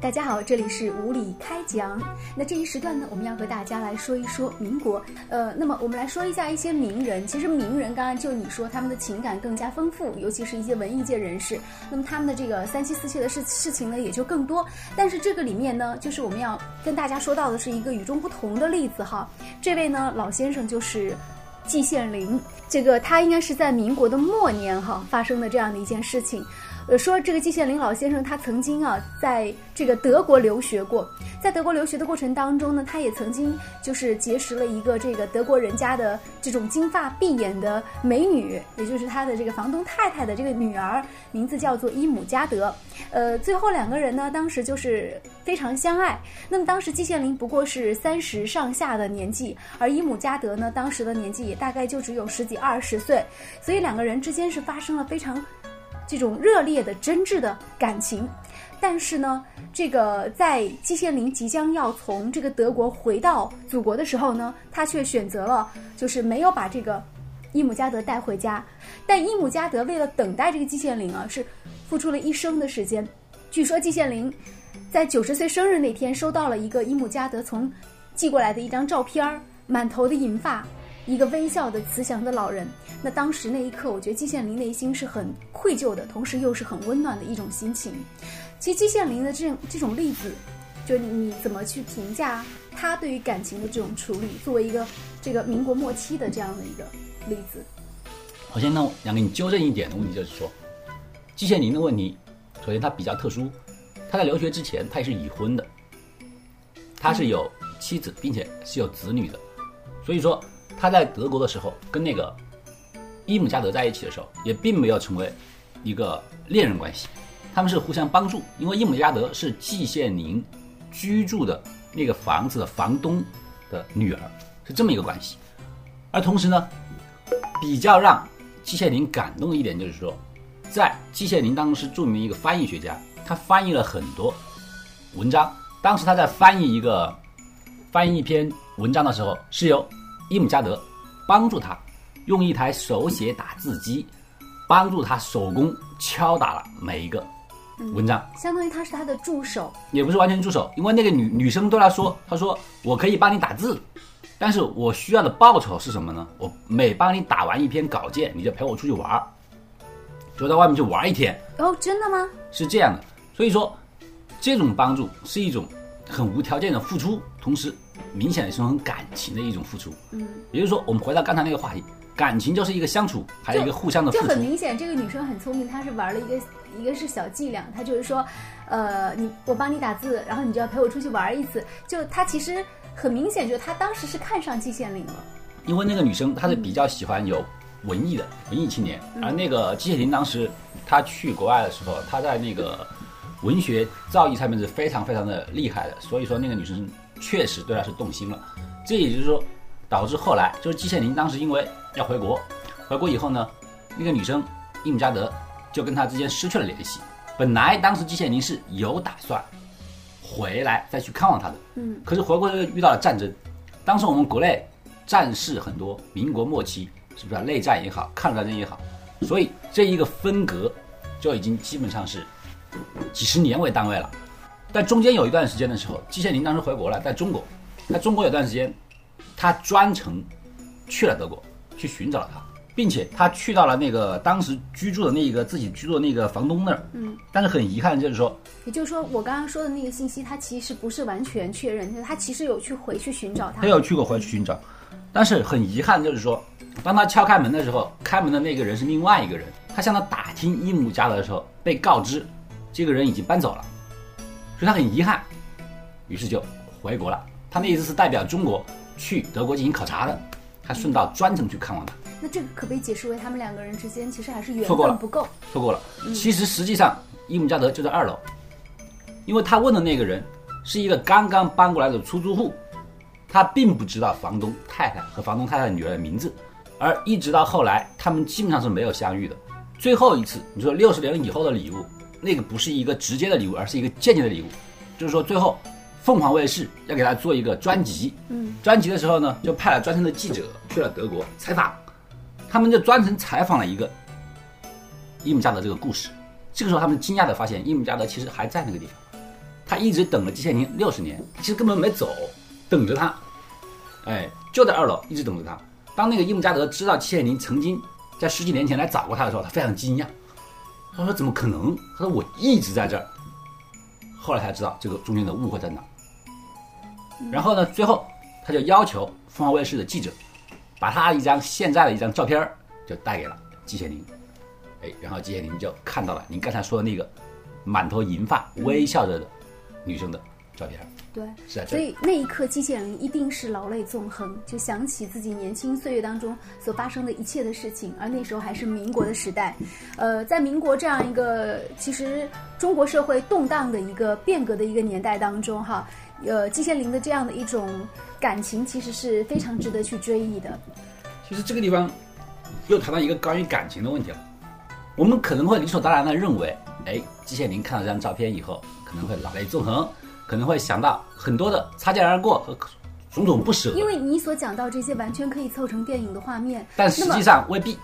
大家好，这里是无理开讲。那这一时段呢，我们要和大家来说一说民国。呃，那么我们来说一下一些名人。其实名人，刚刚就你说他们的情感更加丰富，尤其是一些文艺界人士，那么他们的这个三妻四妾的事事情呢也就更多。但是这个里面呢，就是我们要跟大家说到的是一个与众不同的例子哈。这位呢老先生就是季羡林，这个他应该是在民国的末年哈发生的这样的一件事情。呃，说这个季羡林老先生，他曾经啊，在这个德国留学过，在德国留学的过程当中呢，他也曾经就是结识了一个这个德国人家的这种金发碧眼的美女，也就是他的这个房东太太的这个女儿，名字叫做伊姆加德。呃，最后两个人呢，当时就是非常相爱。那么当时季羡林不过是三十上下的年纪，而伊姆加德呢，当时的年纪也大概就只有十几二十岁，所以两个人之间是发生了非常。这种热烈的、真挚的感情，但是呢，这个在季羡林即将要从这个德国回到祖国的时候呢，他却选择了就是没有把这个伊姆加德带回家。但伊姆加德为了等待这个季羡林啊，是付出了一生的时间。据说季羡林在九十岁生日那天收到了一个伊姆加德从寄过来的一张照片儿，满头的银发。一个微笑的慈祥的老人，那当时那一刻，我觉得季羡林内心是很愧疚的，同时又是很温暖的一种心情。其实季羡林的这这种例子，就你你怎么去评价他对于感情的这种处理？作为一个这个民国末期的这样的一个例子，首先呢，想给你纠正一点的问题就是说，季羡林的问题，首先他比较特殊，他在留学之前他也是已婚的，他是有妻子并且是有子女的，所以说。他在德国的时候，跟那个伊姆加德在一起的时候，也并没有成为一个恋人关系，他们是互相帮助。因为伊姆加德是季羡林居住的那个房子的房东的女儿，是这么一个关系。而同时呢，比较让季羡林感动的一点就是说，在季羡林当时著名一个翻译学家，他翻译了很多文章。当时他在翻译一个翻译一篇文章的时候，是由伊姆加德帮助他用一台手写打字机，帮助他手工敲打了每一个文章，相当于他是他的助手，也不是完全助手，因为那个女女生对他说：“他说我可以帮你打字，但是我需要的报酬是什么呢？我每帮你打完一篇稿件，你就陪我出去玩儿，就在外面去玩一天。”哦，真的吗？是这样的，所以说这种帮助是一种很无条件的付出，同时。明显的是很感情的一种付出，嗯，也就是说，我们回到刚才那个话题，感情就是一个相处，还有一个互相的付出。就很明显，这个女生很聪明，她是玩了一个，一个是小伎俩，她就是说，呃，你我帮你打字，然后你就要陪我出去玩一次。就她其实很明显，就是她当时是看上季羡林了。因为那个女生她是比较喜欢有文艺的文艺青年，而那个季羡林当时他去国外的时候，他在那个文学造诣上面是非常非常的厉害的，所以说那个女生。确实对他是动心了，这也就是说，导致后来就是季羡林当时因为要回国，回国以后呢，那个女生伊姆加德就跟他之间失去了联系。本来当时季羡林是有打算回来再去看望他的，嗯，可是回国又遇到了战争。当时我们国内战事很多，民国末期是不是内战也好，抗日战争也好，所以这一个分隔就已经基本上是几十年为单位了。但中间有一段时间的时候，季羡林当时回国了，在中国，在中国有段时间，他专程去了德国，去寻找了他，并且他去到了那个当时居住的那个自己居住的那个房东那儿。嗯。但是很遗憾，就是说，也就是说，我刚刚说的那个信息，他其实不是完全确认，他他其实有去回去寻找他。他有去过回去寻找，但是很遗憾，就是说，当他敲开门的时候，开门的那个人是另外一个人。他向他打听伊姆家的时候，被告知，这个人已经搬走了。所以他很遗憾，于是就回国了。他那意思是代表中国去德国进行考察的，还顺道专程去看望他。那这个可被解释为他们两个人之间其实还是缘分不够。错过了。其实实际上伊姆加德就在二楼，因为他问的那个人是一个刚刚搬过来的出租户，他并不知道房东太太和房东太太女儿的名字，而一直到后来他们基本上是没有相遇的。最后一次，你说六十年以后的礼物。那个不是一个直接的礼物，而是一个间接的礼物，就是说最后，凤凰卫视要给他做一个专辑，嗯，专辑的时候呢，就派了专程的记者去了德国采访，他们就专程采访了一个伊姆加德这个故事。这个时候，他们惊讶的发现，伊姆加德其实还在那个地方，他一直等了季羡林六十年，其实根本没走，等着他，哎，就在二楼一直等着他。当那个伊姆加德知道季羡林曾经在十几年前来找过他的时候，他非常惊讶，他说：“怎么可能？”他说：“我一直在这儿。”后来才知道这个中间的误会在哪。然后呢，最后他就要求凤凰卫视的记者把他一张现在的一张照片就带给了季羡林，哎，然后季羡林就看到了您刚才说的那个满头银发、微笑着的女生的照片。对，所以那一刻，季羡林一定是老泪纵横，就想起自己年轻岁月当中所发生的一切的事情，而那时候还是民国的时代，呃，在民国这样一个其实中国社会动荡的一个变革的一个年代当中，哈，呃，季羡林的这样的一种感情，其实是非常值得去追忆的。其实这个地方又谈到一个关于感情的问题了。我们可能会理所当然的认为，哎，季羡林看到这张照片以后，可能会老泪纵横，可能会想到很多的擦肩而过和种种不舍。因为你所讲到这些，完全可以凑成电影的画面，但实际上未必。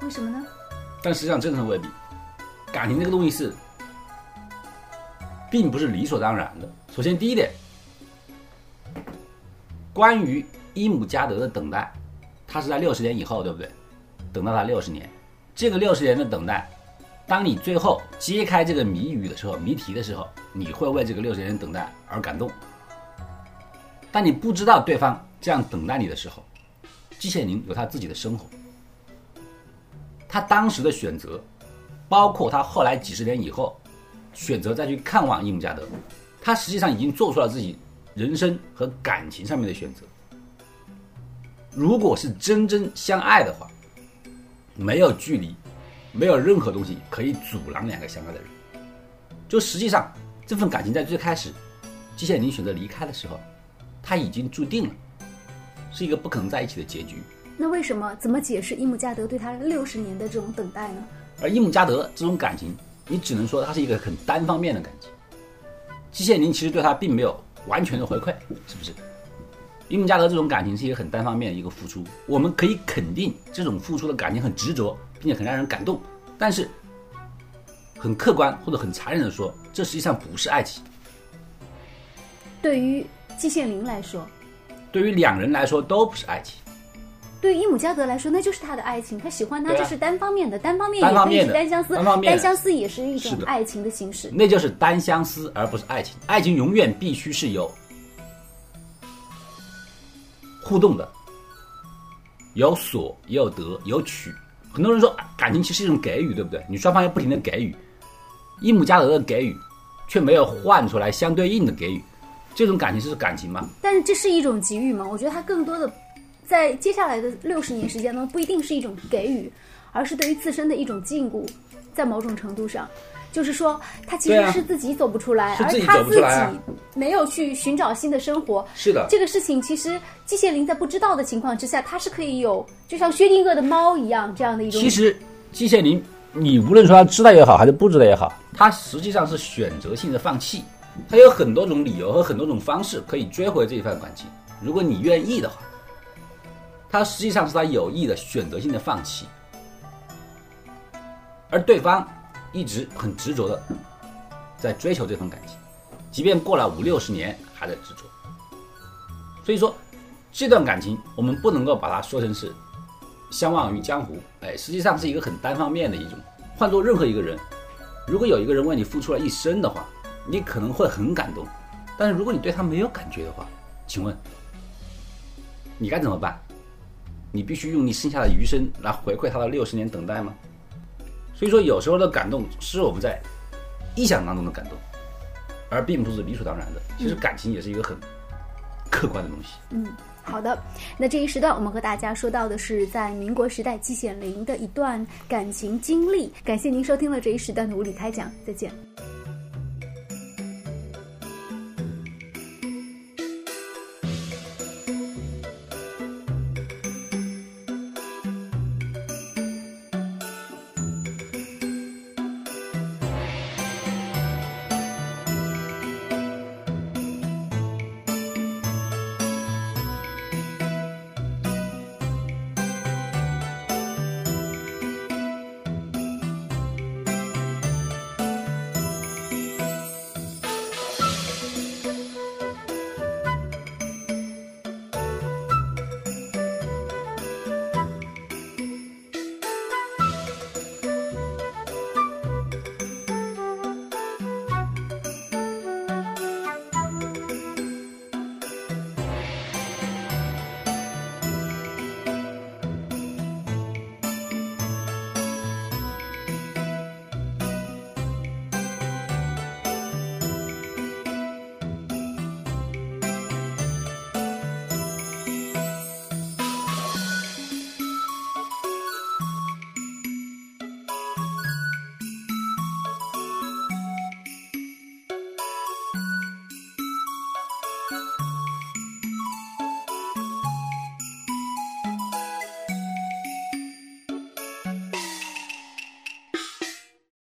为什么呢？但实际上真的是未必。感情这个东西是，并不是理所当然的。首先，第一点，关于伊姆加德的等待，他是在六十年以后，对不对？等到他六十年，这个六十年的等待，当你最后揭开这个谜语的时候，谜题的时候，你会为这个六十年等待而感动。当你不知道对方这样等待你的时候，季羡林有他自己的生活，他当时的选择，包括他后来几十年以后选择再去看望伊姆加德，他实际上已经做出了自己人生和感情上面的选择。如果是真正相爱的话，没有距离，没有任何东西可以阻拦两个相爱的人。就实际上，这份感情在最开始，季羡林选择离开的时候，他已经注定了是一个不可能在一起的结局。那为什么？怎么解释伊姆加德对他六十年的这种等待呢？而伊姆加德这种感情，你只能说他是一个很单方面的感情。季羡林其实对他并没有完全的回馈，是不是？伊姆加德这种感情是一个很单方面的一个付出，我们可以肯定这种付出的感情很执着，并且很让人感动。但是，很客观或者很残忍的说，这实际上不是爱情。对于季羡林来说，对于两人来说都不是爱情。对于伊姆加德来说，那就是他的爱情，他喜欢他，对啊这是单方面的，单方面也可以单方面的是单相思，单方面的相思也是一种爱情的形式。那就是单相思，而不是爱情。爱情永远必须是有互动的，有所也有得有取。很多人说感情其实是一种给予，对不对？你双方要不停的给予，一母加德的给予却没有换出来相对应的给予，这种感情是感情吗？但是这是一种给予吗？我觉得它更多的在接下来的六十年时间呢，不一定是一种给予，而是对于自身的一种禁锢，在某种程度上。就是说，他其实是自己走不出来，而他自己没有去寻找新的生活。是的这个事情其实季羡林在不知道的情况之下，他是可以有就像薛定谔的猫一样这样的一种。其实季羡林，你无论说他知道也好，还是不知道也好，他实际上是选择性的放弃。他有很多种理由和很多种方式可以追回这一份感情，如果你愿意的话，他实际上是他有意的选择性的放弃，而对方一直很执着的在追求这份感情，即便过了五六十年还在执着。所以说，这段感情我们不能够把它说成是相忘于江湖，哎，实际上是一个很单方面的一种。换做任何一个人，如果有一个人为你付出了一生的话，你可能会很感动。但是如果你对他没有感觉的话，请问你该怎么办？你必须用你剩下的余生来回馈他的六十年等待吗？所以说，有时候的感动是我们在臆想当中的感动，而并不是理所当然的。其实感情也是一个很客观的东西。嗯，好的。那这一时段我们和大家说到的是在民国时代季羡林的一段感情经历。感谢您收听了这一时段的无理开讲，再见。